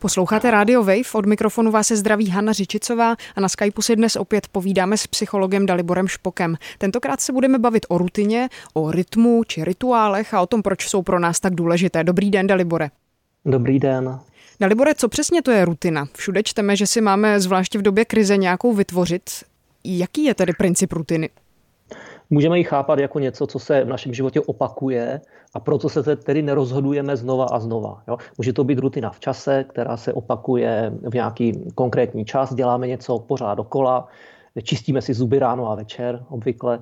Posloucháte Radio Wave, od mikrofonu vás se zdraví Hanna Řičicová a na Skypeu si dnes opět povídáme s psychologem Daliborem Špokem. Tentokrát se budeme bavit o rutině, o rytmu či rituálech a o tom, proč jsou pro nás tak důležité. Dobrý den, Dalibore. Dobrý den. Dalibore, co přesně to je rutina? Všude čteme, že si máme zvláště v době krize nějakou vytvořit. Jaký je tedy princip rutiny? Můžeme ji chápat jako něco, co se v našem životě opakuje a proto se tedy nerozhodujeme znova a znova. Jo? Může to být rutina v čase, která se opakuje v nějaký konkrétní čas, děláme něco pořád dokola, čistíme si zuby ráno a večer obvykle,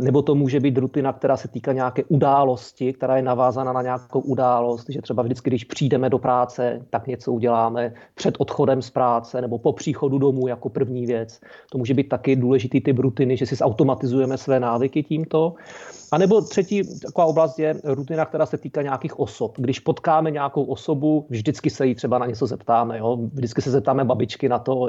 nebo to může být rutina, která se týká nějaké události, která je navázána na nějakou událost, že třeba vždycky, když přijdeme do práce, tak něco uděláme před odchodem z práce nebo po příchodu domů jako první věc. To může být taky důležitý typ rutiny, že si zautomatizujeme své návyky tímto. A nebo třetí taková oblast je rutina, která se týká nějakých osob. Když potkáme nějakou osobu, vždycky se jí třeba na něco zeptáme. Jo? Vždycky se zeptáme babičky na to,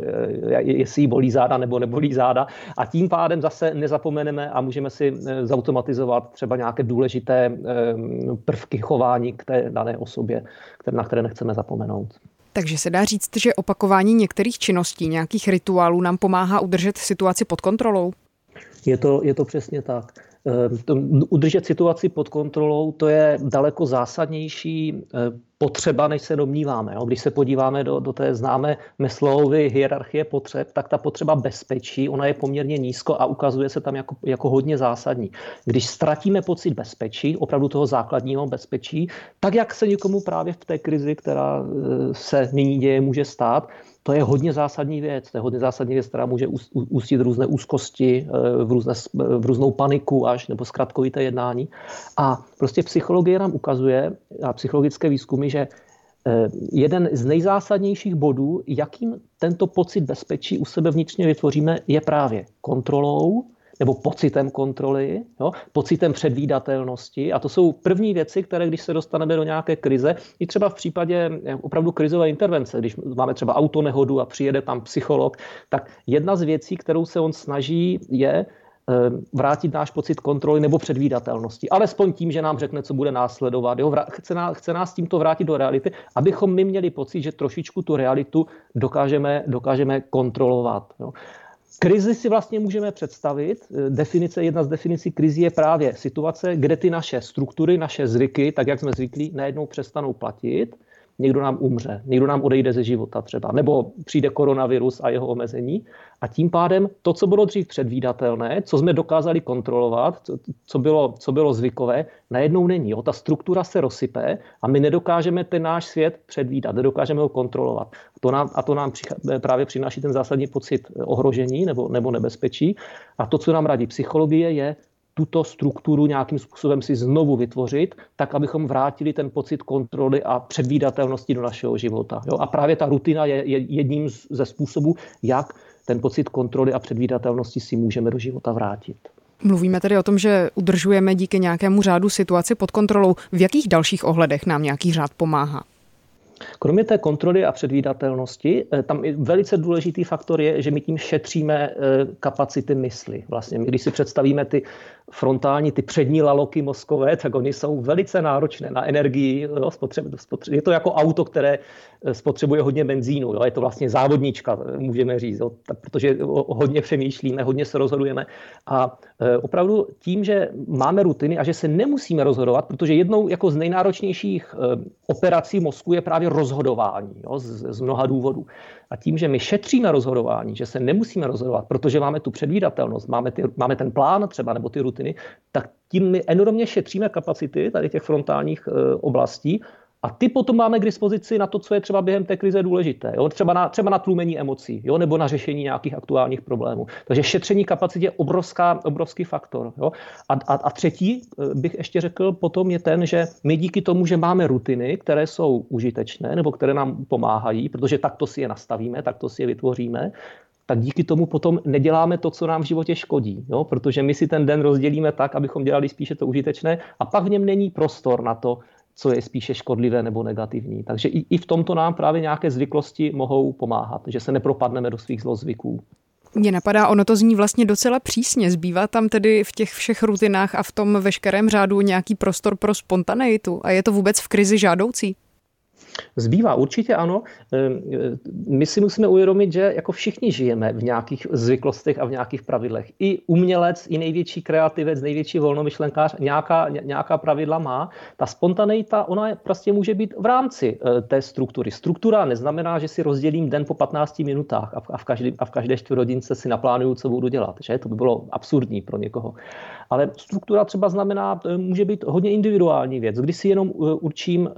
jestli jí bolí záda nebo nebolí záda. A tím pádem zase nezapomeneme a můžeme si eh, zautomatizovat třeba nějaké důležité eh, prvky chování k té dané osobě, na které nechceme zapomenout. Takže se dá říct, že opakování některých činností, nějakých rituálů nám pomáhá udržet situaci pod kontrolou? Je to, je to přesně tak. Ehm, udržet situaci pod kontrolou, to je daleko zásadnější eh, potřeba, než se domníváme. Když se podíváme do, do té známé Meslovy hierarchie potřeb, tak ta potřeba bezpečí, ona je poměrně nízko a ukazuje se tam jako, jako hodně zásadní. Když ztratíme pocit bezpečí, opravdu toho základního bezpečí, tak jak se někomu právě v té krizi, která eh, se nyní děje, může stát, to je hodně zásadní věc. To je hodně zásadní věc, která může ústit různé úzkosti, eh, v, různé, v různou paniku až, nebo zkratkovité jednání. A prostě psychologie nám ukazuje, a psychologické výzkumy, že eh, jeden z nejzásadnějších bodů, jakým tento pocit bezpečí u sebe vnitřně vytvoříme, je právě kontrolou, nebo pocitem kontroly, jo, pocitem předvídatelnosti. A to jsou první věci, které, když se dostaneme do nějaké krize, i třeba v případě eh, opravdu krizové intervence, když máme třeba autonehodu a přijede tam psycholog, tak jedna z věcí, kterou se on snaží, je vrátit náš pocit kontroly nebo předvídatelnosti. Alespoň tím, že nám řekne, co bude následovat. Jo? Chce, nás, chce nás tímto vrátit do reality, abychom my měli pocit, že trošičku tu realitu dokážeme, dokážeme kontrolovat. Jo? Krizi si vlastně můžeme představit. Eh, definice, jedna z definicí krizi je právě situace, kde ty naše struktury, naše zvyky, tak jak jsme zvyklí, najednou přestanou platit někdo nám umře, někdo nám odejde ze života třeba, nebo přijde koronavirus a jeho omezení. A tím pádem to, co bylo dřív předvídatelné, co jsme dokázali kontrolovat, co bylo, co bylo zvykové, najednou není. Jo? Ta struktura se rozsype a my nedokážeme ten náš svět předvídat, nedokážeme ho kontrolovat. A to nám, a to nám právě přináší ten zásadní pocit ohrožení nebo, nebo nebezpečí. A to, co nám radí psychologie, je tuto strukturu nějakým způsobem si znovu vytvořit, tak abychom vrátili ten pocit kontroly a předvídatelnosti do našeho života. Jo? A právě ta rutina je jedním ze způsobů, jak ten pocit kontroly a předvídatelnosti si můžeme do života vrátit. Mluvíme tedy o tom, že udržujeme díky nějakému řádu situaci pod kontrolou. V jakých dalších ohledech nám nějaký řád pomáhá? Kromě té kontroly a předvídatelnosti, eh, tam velice důležitý faktor je, že my tím šetříme eh, kapacity mysli. Vlastně, když si představíme ty frontální, ty přední laloky mozkové, tak oni jsou velice náročné na energii. Jo, spotřeb, spotřeb, je to jako auto, které eh, spotřebuje hodně benzínu. Jo, je to vlastně závodnička, můžeme říct, jo, tak, protože hodně přemýšlíme, hodně se rozhodujeme. A opravdu tím, že máme rutiny a že se nemusíme rozhodovat, protože jednou jako z nejnáročnějších operací mozku je právě rozhodování jo, z, z mnoha důvodů. A tím, že my šetříme rozhodování, že se nemusíme rozhodovat, protože máme tu předvídatelnost, máme, ty, máme ten plán třeba nebo ty rutiny, tak tím my enormně šetříme kapacity tady těch frontálních e, oblastí a ty potom máme k dispozici na to, co je třeba během té krize důležité. Jo? Třeba, na, třeba na tlumení emocí jo? nebo na řešení nějakých aktuálních problémů. Takže šetření kapacit je obrovská, obrovský faktor. Jo? A, a, a třetí eh, bych ještě řekl potom je ten, že my díky tomu, že máme rutiny, které jsou užitečné nebo které nám pomáhají, protože takto si je nastavíme, takto si je vytvoříme, tak díky tomu potom neděláme to, co nám v životě škodí. Jo? Protože my si ten den rozdělíme tak, abychom dělali spíše to užitečné a pak v něm není prostor na to, co je spíše škodlivé nebo negativní. Takže i, i v tomto nám právě nějaké zvyklosti mohou pomáhat, že se nepropadneme do svých zlozvyků. Mně napadá, ono to zní vlastně docela přísně. Zbývá tam tedy v těch všech rutinách a v tom veškerém řádu nějaký prostor pro spontaneitu. A je to vůbec v krizi žádoucí? Zbývá určitě ano. Ehm, my si musíme uvědomit, že jako všichni žijeme v nějakých zvyklostech a v nějakých pravidlech. I umělec, i největší kreativec, největší volnomyšlenkář nějaká, nějaká pravidla má. Ta spontaneita, ona prostě může být v rámci e, té struktury. Struktura neznamená, že si rozdělím den po 15 minutách a v, každý, a v každé čtvrthodince si naplánuju, co budu dělat. Že? To by bylo absurdní pro někoho. Ale struktura třeba znamená, e, může být hodně individuální věc, kdy si jenom určím,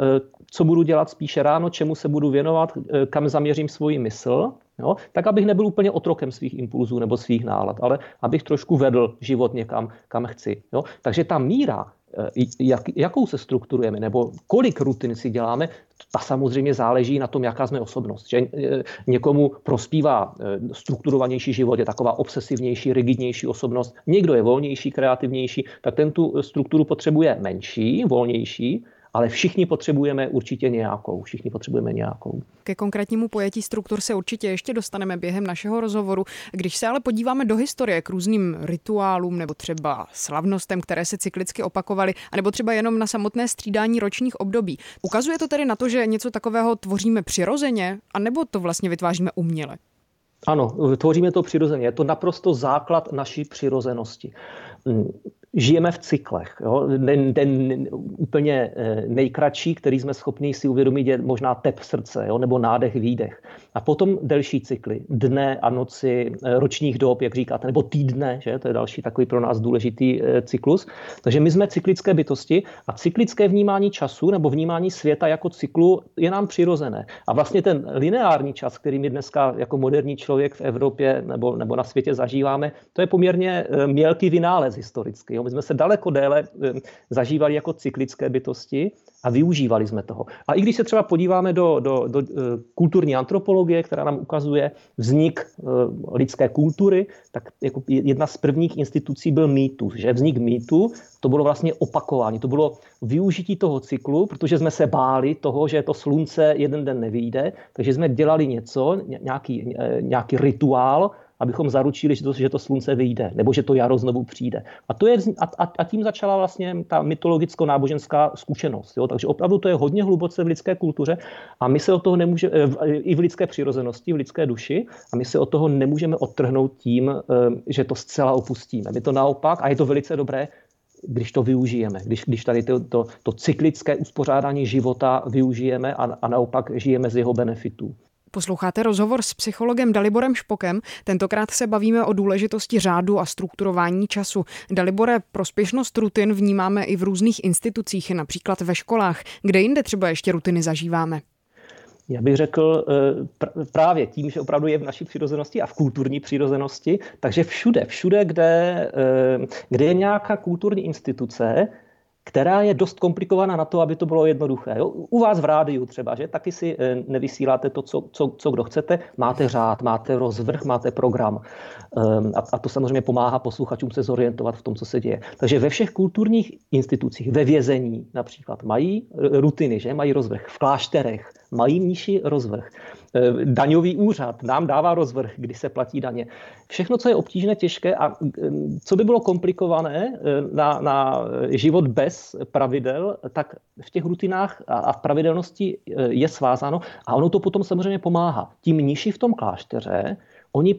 co budu dělat spíše ráno, čemu se budu věnovat, eh, kam zaměřím svoji mysl, jo? tak abych nebyl úplně otrokem svých impulzů nebo svých nálad, ale abych trošku vedl život někam, kam chci. Jo? Takže ta míra, eh, jak, jakou se strukturujeme, nebo kolik rutin si děláme, ta samozřejmě záleží na tom, jaká jsme osobnost. Že eh, někomu prospívá strukturovanější život, je taková obsesivnější, rigidnější osobnost. Někdo je volnější, kreativnější, tak ten tu strukturu potřebuje menší, volnější, ale všichni potřebujeme určitě nějakou. Všichni potřebujeme nějakou. Ke konkrétnímu pojetí struktur se určitě ještě dostaneme během našeho rozhovoru. Když se ale podíváme do historie k různým rituálům nebo třeba slavnostem, které se cyklicky opakovaly, anebo třeba jenom na samotné střídání ročních období, ukazuje to tedy na to, že něco takového tvoříme přirozeně, anebo to vlastně vytváříme uměle? Ano, tvoříme to přirozeně. Je to naprosto základ naší přirozenosti žijeme v cyklech. Jo? Ten, ten úplně eh, nejkratší, který jsme schopni si uvědomit, je možná tep srdce jo? nebo nádech, výdech. A potom delší cykly, dne a noci, eh, ročních dob, jak říkáte, nebo týdne, že? to je další takový pro nás důležitý eh, cyklus. Takže my jsme cyklické bytosti a cyklické vnímání času nebo vnímání světa jako cyklu je nám přirozené. A vlastně ten lineární čas, který my dneska jako moderní člověk v Evropě nebo, nebo na světě zažíváme, to je poměrně mělký vynález historicky. Jo? My jsme se daleko déle zažívali jako cyklické bytosti a využívali jsme toho. A i když se třeba podíváme do, do, do eh, kulturní antropologie, která nám ukazuje vznik eh, lidské kultury, tak jako jedna z prvních institucí byl mýtus. Že? Vznik mýtu, to bylo vlastně opakování, to bylo využití toho cyklu, protože jsme se báli toho, že to slunce jeden den nevyjde, takže jsme dělali něco, nějaký, eh, nějaký rituál, abychom zaručili, že to, že to slunce vyjde, nebo že to jaro znovu přijde. A, to je, a, a, a tím začala vlastně ta mytologicko-náboženská zkušenost. Jo? Takže opravdu to je hodně hluboce v lidské kultuře a my se od toho nemůžeme, eh, i v lidské přirozenosti, v lidské duši, a my se od toho nemůžeme odtrhnout tím, eh, že to zcela opustíme. My to naopak, a je to velice dobré, když to využijeme, když, když tady to, to, to cyklické uspořádání života využijeme a, a naopak žijeme z jeho benefitů. Posloucháte rozhovor s psychologem Daliborem Špokem. Tentokrát se bavíme o důležitosti řádu a strukturování času. Dalibore, prospěšnost rutin vnímáme i v různých institucích, například ve školách. Kde jinde třeba ještě rutiny zažíváme? Já bych řekl eh, právě tím, že opravdu je v naší přirozenosti a v kulturní přirozenosti, takže všude, všude, kde, eh, kde je nějaká kulturní instituce, která je dost komplikovaná na to, aby to bylo jednoduché. Jo? U vás v rádiu třeba, že taky si eh, nevysíláte to, co, co, co kdo chcete, máte řád, máte rozvrh, máte program. Ehm, a, a to samozřejmě pomáhá posluchačům se zorientovat v tom, co se děje. Takže ve všech kulturních institucích, ve vězení například, mají rutiny, že mají rozvrh. V klášterech mají nižší rozvrh. Eh, daňový úřad nám dává rozvrh, kdy se platí daně. Všechno, co je obtížné, těžké a eh, co by bylo komplikované eh, na, na život bez pravidel, tak v těch rutinách a v pravidelnosti je svázáno a ono to potom samozřejmě pomáhá. Tím nižší v tom klášteře, oni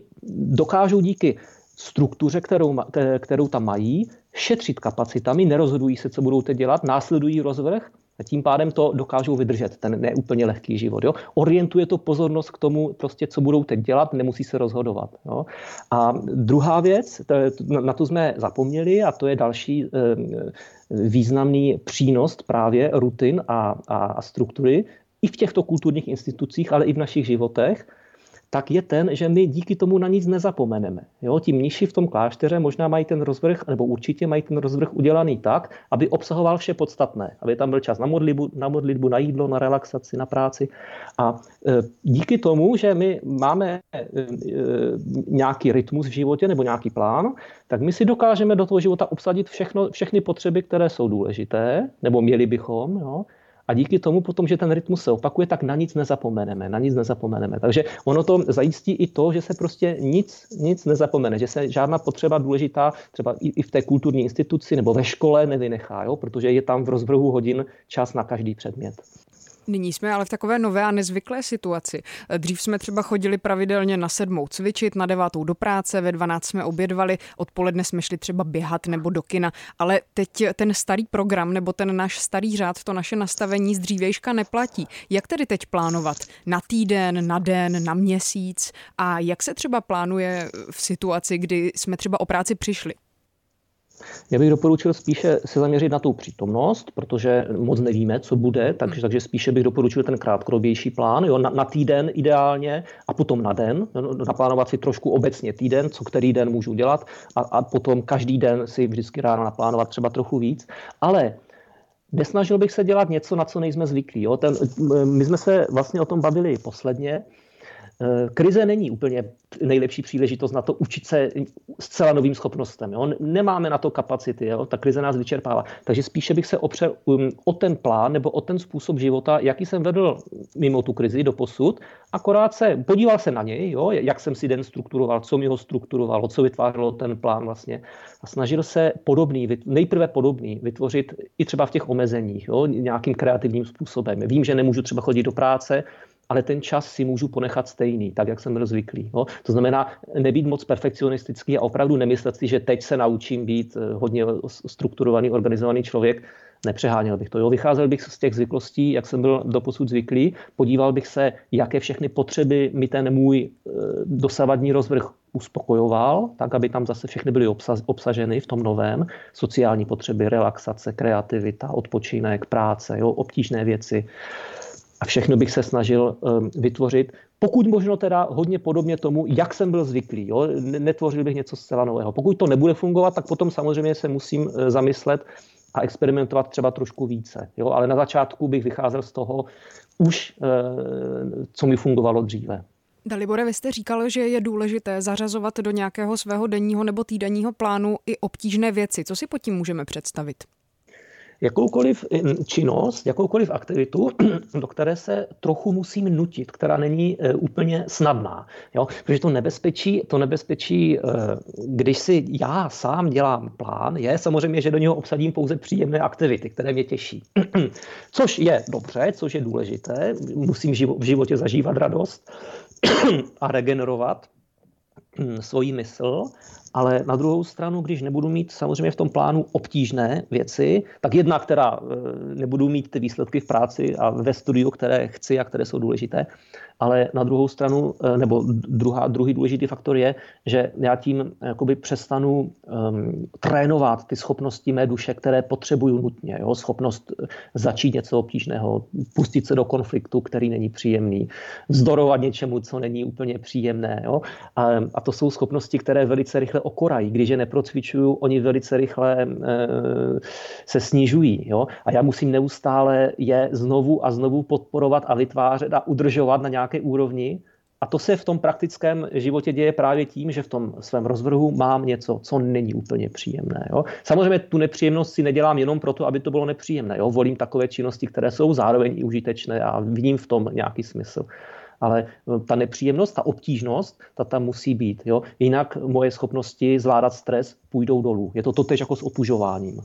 dokážou díky struktuře, kterou, kterou tam mají, šetřit kapacitami, nerozhodují se, co budou teď dělat, následují rozvrh tím pádem to dokážou vydržet, ten neúplně lehký život. Jo? Orientuje to pozornost k tomu, prostě, co budou teď dělat, nemusí se rozhodovat. Jo? A druhá věc, na to jsme zapomněli, a to je další e, významný přínos právě rutin a, a, a struktury, i v těchto kulturních institucích, ale i v našich životech, tak je ten, že my díky tomu na nic nezapomeneme. Jo, ti mniši v tom klášteře možná mají ten rozvrh, nebo určitě mají ten rozvrh udělaný tak, aby obsahoval vše podstatné. Aby tam byl čas na modlitbu, na, modlitbu, na jídlo, na relaxaci, na práci. A e, díky tomu, že my máme e, e, nějaký rytmus v životě nebo nějaký plán, tak my si dokážeme do toho života obsadit všechno, všechny potřeby, které jsou důležité, nebo měli bychom, jo, a díky tomu potom, že ten rytmus se opakuje, tak na nic nezapomeneme, na nic nezapomeneme. Takže ono to zajistí i to, že se prostě nic, nic nezapomene, že se žádná potřeba důležitá třeba i, i v té kulturní instituci nebo ve škole nevynechá, jo? protože je tam v rozvrhu hodin čas na každý předmět. Nyní jsme ale v takové nové a nezvyklé situaci. Dřív jsme třeba chodili pravidelně na sedmou cvičit, na devátou do práce, ve dvanáct jsme obědvali, odpoledne jsme šli třeba běhat nebo do kina, ale teď ten starý program nebo ten náš starý řád, to naše nastavení z dřívějška neplatí. Jak tedy teď plánovat? Na týden, na den, na měsíc? A jak se třeba plánuje v situaci, kdy jsme třeba o práci přišli? Já bych doporučil spíše se zaměřit na tu přítomnost, protože moc nevíme, co bude, takže, takže spíše bych doporučil ten krátkodobější plán, jo, na, na týden ideálně a potom na den, no, naplánovat si trošku obecně týden, co který den můžu dělat a, a potom každý den si vždycky ráno naplánovat třeba trochu víc, ale Nesnažil bych se dělat něco, na co nejsme zvyklí. Jo. Ten, my jsme se vlastně o tom bavili posledně. Eh, krize není úplně nejlepší příležitost na to učit se zcela novým schopnostem. Jo? Nemáme na to kapacity, jo? ta krize nás vyčerpává. Takže spíše bych se opřel um, o ten plán nebo o ten způsob života, jaký jsem vedl mimo tu krizi do posud, akorát se podíval se na něj, jo? jak jsem si den strukturoval, co mi ho strukturovalo, co vytvářelo ten plán vlastně a snažil se podobný, nejprve podobný vytvořit i třeba v těch omezeních, jo? nějakým kreativním způsobem. Vím, že nemůžu třeba chodit do práce, ale ten čas si můžu ponechat stejný, tak jak jsem byl zvyklý. No. To znamená nebýt moc perfekcionistický a opravdu nemyslet si, že teď se naučím být eh, hodně strukturovaný, organizovaný člověk, nepřeháněl bych to. Jo. Vycházel bych z těch zvyklostí, jak jsem byl doposud zvyklý, podíval bych se, jaké všechny potřeby mi ten můj e, dosavadní rozvrh uspokojoval, tak aby tam zase všechny byly obsaženy v tom novém. Sociální potřeby, relaxace, kreativita, odpočinek, práce, jo, obtížné věci a všechno bych se snažil um, vytvořit, pokud možno teda hodně podobně tomu, jak jsem byl zvyklý. Jo? Netvořil bych něco zcela nového. Pokud to nebude fungovat, tak potom samozřejmě se musím uh, zamyslet a experimentovat třeba trošku více. Jo? Ale na začátku bych vycházel z toho už, uh, co mi fungovalo dříve. Dalibore, vy jste říkal, že je důležité zařazovat do nějakého svého denního nebo týdenního plánu i obtížné věci. Co si pod tím můžeme představit? Jakoukoliv eh, činnost, jakoukoliv aktivitu, do které se trochu musím nutit, která není eh, úplně snadná. Jo? Protože to nebezpečí, to nebezpečí, eh, když si já sám dělám plán, je samozřejmě, že do něho obsadím pouze příjemné aktivity, které mě těší. což je dobře, což je důležité. Musím v životě zažívat radost a regenerovat svoji mysl, ale na druhou stranu, když nebudu mít samozřejmě v tom plánu obtížné věci, tak jedna, která e, nebudu mít ty výsledky v práci a ve studiu, které chci a které jsou důležité, ale na druhou stranu, eh, nebo druhá, druhý důležitý faktor je, že já tím jakoby přestanu um, trénovat ty schopnosti mé duše, které potřebuju nutně. Jo? Schopnost začít něco obtížného, pustit se do konfliktu, který není příjemný, vzdorovat něčemu, co není úplně příjemné. Jo? A, a to jsou schopnosti, které velice rychle okorají. Když je neprocvičuju, oni velice rychle e, se snižují. Jo? A já musím neustále je znovu a znovu podporovat a vytvářet a udržovat na nějaké nějaké úrovni. A to se v tom praktickém životě děje právě tím, že v tom svém rozvrhu mám něco, co není úplně příjemné. Jo? Samozřejmě tu nepříjemnost si nedělám jenom proto, aby to bylo nepříjemné. Jo? Volím takové činnosti, které jsou zároveň i užitečné a vidím v tom nějaký smysl. Ale e, ta nepříjemnost, ta obtížnost, ta tam musí být. Jo? Jinak moje schopnosti zvládat stres půjdou dolů. Je to totež jako s otužováním.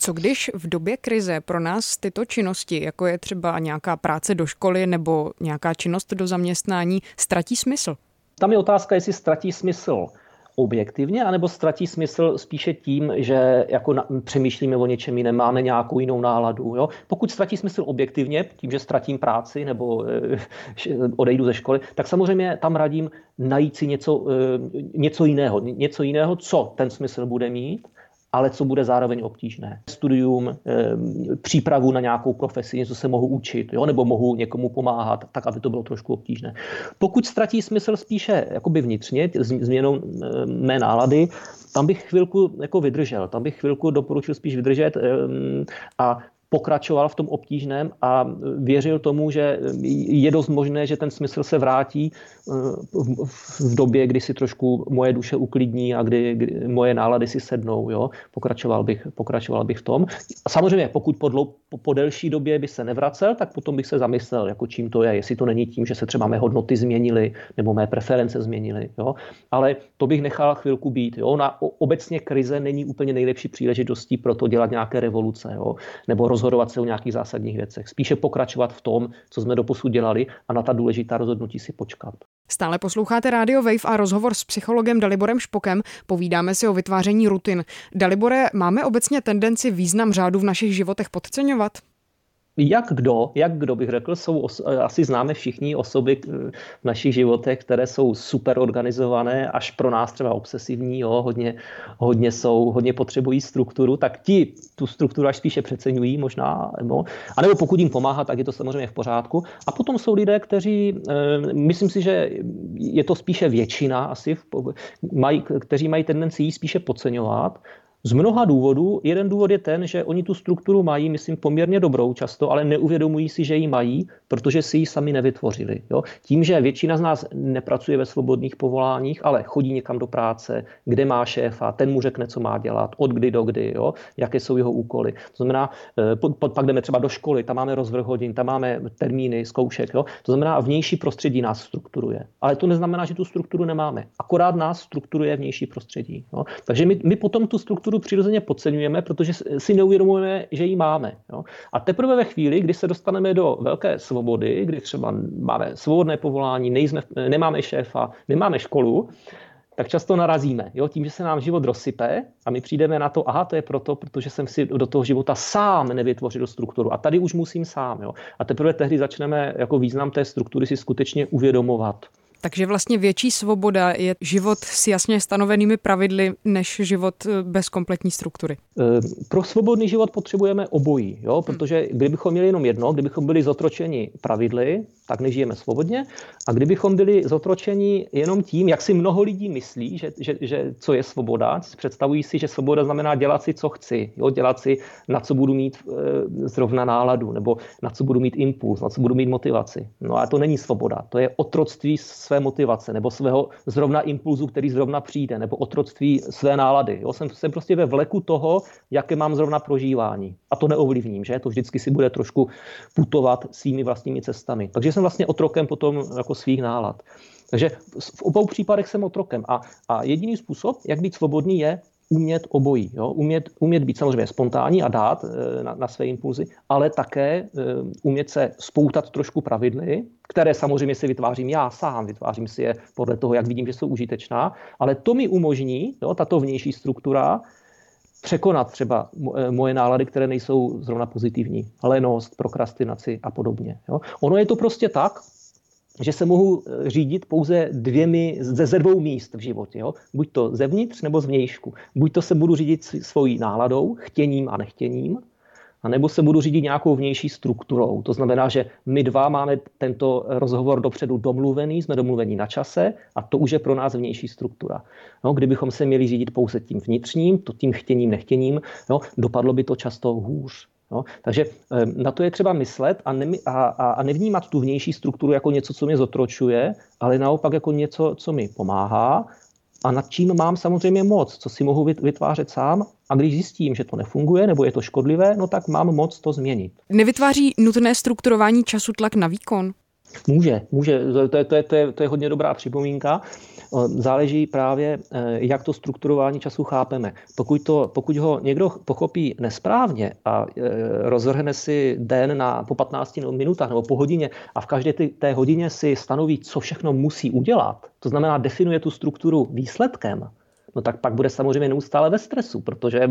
Co když v době krize pro nás tyto činnosti, jako je třeba nějaká práce do školy nebo nějaká činnost do zaměstnání, ztratí smysl? Tam je otázka, jestli ztratí smysl objektivně, anebo ztratí smysl spíše tím, že jako na, přemýšlíme o něčem jiném, máme nějakou jinou náladu. Jo? Pokud ztratí smysl objektivně, tím, že ztratím práci nebo e, odejdu ze školy, tak samozřejmě tam radím najít si něco, e, něco jiného. Něco jiného, co ten smysl bude mít ale co bude zároveň obtížné. Studium, přípravu na nějakou profesi, něco se mohu učit, jo, nebo mohu někomu pomáhat, tak aby to bylo trošku obtížné. Pokud ztratí smysl spíše jakoby vnitřně, změnou mé nálady, tam bych chvilku jako vydržel, tam bych chvilku doporučil spíš vydržet a pokračoval v tom obtížném a věřil tomu, že je dost možné, že ten smysl se vrátí eh, v době, kdy si trošku moje duše uklidní a kdy, kdy moje nálady si sednou. Jo? Pokračoval, bych, pokračoval bych v tom. A samozřejmě, pokud po, dlou, po delší době by se nevracel, tak potom bych se zamyslel, jako čím to je. Jestli to není tím, že se třeba mé hodnoty změnily nebo mé preference změnily. Jo? Ale to bych nechal chvilku být. Jo? Na, obecně krize není úplně nejlepší příležitostí pro to dělat nějaké revoluce jo? nebo rozhodovat se o nějakých zásadních věcech. Spíše pokračovat v tom, co jsme doposud dělali a na ta důležitá rozhodnutí si počkat. Stále posloucháte Radio Wave a rozhovor s psychologem Daliborem Špokem. Povídáme si o vytváření rutin. Dalibore, máme obecně tendenci význam řádu v našich životech podceňovat? Jak kdo, jak kdo bych řekl, jsou os- asi známe všichni osoby v našich životech, které jsou super organizované, až pro nás třeba obsesivní, jo, hodně, hodně jsou, hodně potřebují strukturu, tak ti tu strukturu až spíše přeceňují možná, no, anebo pokud jim pomáhá, tak je to samozřejmě v pořádku. A potom jsou lidé, kteří, e, myslím si, že je to spíše většina asi, mají, kteří mají tendenci ji spíše podceňovat z mnoha důvodů. Jeden důvod je ten, že oni tu strukturu mají, myslím, poměrně dobrou často, ale neuvědomují si, že ji mají, protože si ji sami nevytvořili. Jo? Tím, že většina z nás nepracuje ve svobodných povoláních, ale chodí někam do práce, kde má šéfa, ten mu řekne, co má dělat, od kdy do kdy, jo? jaké jsou jeho úkoly. To znamená, eh, pak jdeme třeba do školy, tam máme rozvrh hodin, tam máme termíny, zkoušek. Jo? To znamená, vnější prostředí nás strukturuje. Ale to neznamená, že tu strukturu nemáme. Akorát nás strukturuje vnější prostředí. Jo? Takže my, my potom tu strukturu strukturu přirozeně podceňujeme, protože si neuvědomujeme, že ji máme. Jo? A teprve ve chvíli, kdy se dostaneme do velké svobody, kdy třeba máme svobodné povolání, nejsme, nemáme šéfa, nemáme školu, tak často narazíme. Jo? Tím, že se nám život rozsype a my přijdeme na to, aha, to je proto, protože jsem si do toho života sám nevytvořil strukturu. A tady už musím sám. Jo? A teprve tehdy začneme jako význam té struktury si skutečně uvědomovat. Takže vlastně větší svoboda je život s jasně stanovenými pravidly, než život eh, bez kompletní struktury. Eh, pro svobodný život potřebujeme obojí, jo? Hmm. protože kdybychom měli jenom jedno, kdybychom byli zotročeni pravidly, tak nežijeme svobodně. A kdybychom byli zotročeni jenom tím, jak si mnoho lidí myslí, že, že, že co je svoboda, představují si, že svoboda znamená dělat si, co chci, jo? dělat si, na co budu mít e, zrovna náladu, nebo na co budu mít impuls, na co budu mít motivaci. No a to není svoboda, to je otroctví své motivace, nebo svého zrovna impulzu, který zrovna přijde, nebo otroctví své nálady. Jo? Jsem, jsem prostě ve vleku toho, jaké mám zrovna prožívání. A to neovlivním, že? To vždycky si bude trošku putovat svými vlastními cestami. Takže jsem vlastně otrokem potom jako svých nálad. Takže v obou případech jsem otrokem. A, a jediný způsob, jak být svobodný, je umět obojí. Jo? Umět, umět být samozřejmě spontánní a dát e, na, na své impulzy, ale také e, umět se spoutat trošku pravidly, které samozřejmě si vytvářím já sám, vytvářím si je podle toho, jak vidím, že jsou užitečná, ale to mi umožní, jo, tato vnější struktura, překonat třeba eh, moje nálady, které nejsou zrovna pozitivní. Lenost, prokrastinaci a podobně. Jo. Ono je to prostě tak, že se mohu eh, řídit pouze dvěmi ze, ze dvou míst v životě. Jo? Buď to zevnitř nebo zvnějšku. Buď to se budu řídit svojí náladou, chtěním a nechtěním, a nebo se budu řídit nějakou vnější strukturou. To znamená, že my dva máme tento rozhovor dopředu domluvený, jsme domluvení na čase a to už je pro nás vnější struktura. No, kdybychom se měli řídit pouze tím vnitřním, to tím chtěním, nechtěním, no, dopadlo by to často hůř. No, takže na to je třeba myslet a, ne, a, a nevnímat tu vnější strukturu jako něco, co mě zotročuje, ale naopak jako něco, co mi pomáhá a nad čím mám samozřejmě moc, co si mohu vytvářet sám a když zjistím, že to nefunguje nebo je to škodlivé, no tak mám moc to změnit. Nevytváří nutné strukturování času tlak na výkon? Může, může. To je, to je, to je, to je hodně dobrá připomínka. Záleží právě, eh, jak to strukturování času chápeme. Pokud, to, pokud ho někdo pochopí nesprávně a eh, rozvrhne si den na, po 15 minutách nebo po hodině a v každé té hodině si stanoví, co všechno musí udělat, to znamená definuje tu strukturu výsledkem, no tak pak bude samozřejmě neustále ve stresu, protože e,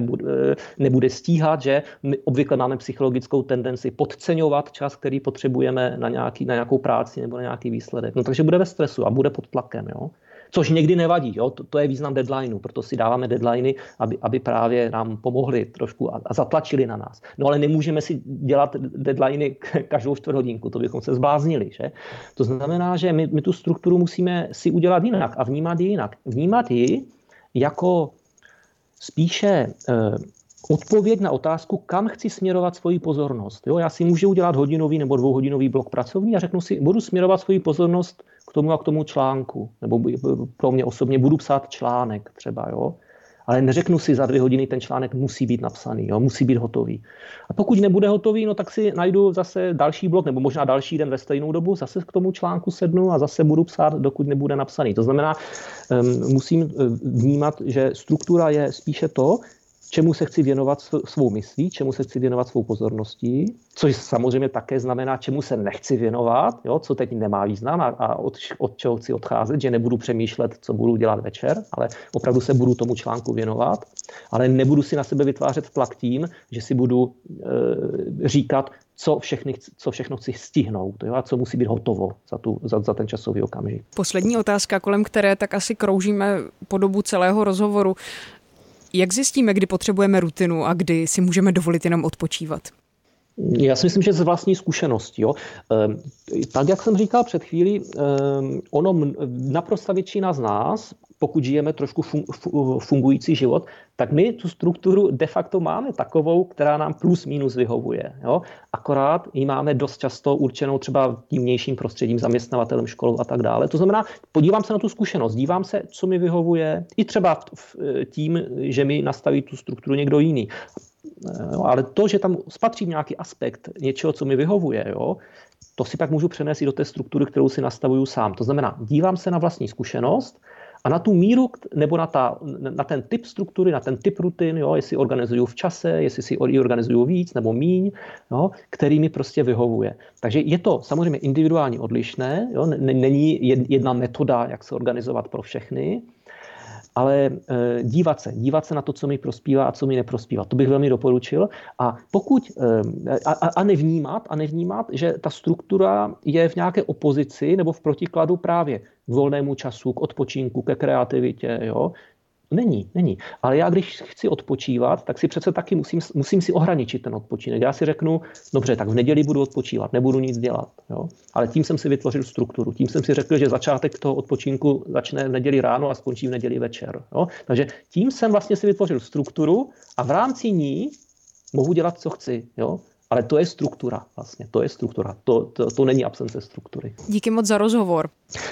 nebude stíhat, že my obvykle máme psychologickou tendenci podceňovat čas, který potřebujeme na, nějaký, na nějakou práci nebo na nějaký výsledek. No takže bude ve stresu a bude pod tlakem. Jo? Což někdy nevadí, jo? To, to je význam deadlineu, proto si dáváme deadliny, aby, aby právě nám pomohli trošku a, a zatlačili na nás. No ale nemůžeme si dělat deadliny každou čtvrthodinku, to bychom se zbláznili. Že? To znamená, že my, my tu strukturu musíme si udělat jinak a vnímat ji jinak. Vnímat ji jako spíše eh, odpověď na otázku, kam chci směrovat svoji pozornost. Jo, já si můžu udělat hodinový nebo dvouhodinový blok pracovní a řeknu si, budu směrovat svoji pozornost k tomu a k tomu článku. Nebo pro mě osobně budu psát článek třeba. Jo ale neřeknu si za dvě hodiny ten článek musí být napsaný, jo, musí být hotový. A pokud nebude hotový, no tak si najdu zase další blok, nebo možná další den ve stejnou dobu, zase k tomu článku sednu a zase budu psát, dokud nebude napsaný. To znamená, um, musím eh, vnímat, že struktura je spíše to, čemu se chci věnovat svou myslí, čemu se chci věnovat svou pozorností, což samozřejmě také znamená, čemu se nechci věnovat, jo, co teď nemá význam a, a od, od čeho chci odcházet, že nebudu přemýšlet, co budu dělat večer, ale opravdu se budu tomu článku věnovat, ale nebudu si na sebe vytvářet tlak tím, že si budu e, říkat, co, všechny, co všechno chci stihnout jo, a co musí být hotovo za, tu, za, za ten časový okamžik. Poslední otázka, kolem které tak asi kroužíme po dobu celého rozhovoru. Jak zjistíme, kdy potřebujeme rutinu a kdy si můžeme dovolit jenom odpočívat? Já si myslím, že z vlastní zkušenosti. Jo. Ehm, tak, jak jsem říkal před chvílí, ehm, ono naprosto většina z nás pokud žijeme trošku fungující život, tak my tu strukturu de facto máme takovou, která nám plus minus vyhovuje. Jo? Akorát ji máme dost často určenou třeba tím vnějším prostředím, zaměstnavatelem, školou a tak dále. To znamená, podívám se na tu zkušenost, dívám se, co mi vyhovuje, i třeba tím, že mi nastaví tu strukturu někdo jiný. Jo, ale to, že tam spatří nějaký aspekt něčeho, co mi vyhovuje, jo, to si pak můžu přenést i do té struktury, kterou si nastavuju sám. To znamená, dívám se na vlastní zkušenost a na tu míru, nebo na, ta, na ten typ struktury, na ten typ rutin, jo, jestli organizuju v čase, jestli si organizuju víc nebo míň, jo, který mi prostě vyhovuje. Takže je to samozřejmě individuálně odlišné, jo, není jedna metoda, jak se organizovat pro všechny, ale e, dívat se, dívat se na to, co mi prospívá a co mi neprospívá. To bych velmi doporučil. A pokud e, a, a nevnímat, a nevnímat, že ta struktura je v nějaké opozici nebo v protikladu právě k volnému času, k odpočinku, ke kreativitě, jo, Není, není. Ale já, když chci odpočívat, tak si přece taky musím, musím si ohraničit ten odpočinek. Já si řeknu, dobře, tak v neděli budu odpočívat, nebudu nic dělat. Jo? Ale tím jsem si vytvořil strukturu. Tím jsem si řekl, že začátek toho odpočinku začne v neděli ráno a skončí v neděli večer. Jo? Takže tím jsem vlastně si vytvořil strukturu a v rámci ní mohu dělat, co chci. Jo? Ale to je struktura vlastně, to je struktura, to, to, to není absence struktury. Díky moc za rozhovor.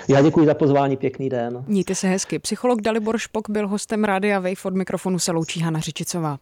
Já děkuji za pozvání, pěkný den. Mějte se hezky. Psycholog Dalibor Špok byl hostem Rádia Wave od mikrofonu se loučí Hana Řičicová.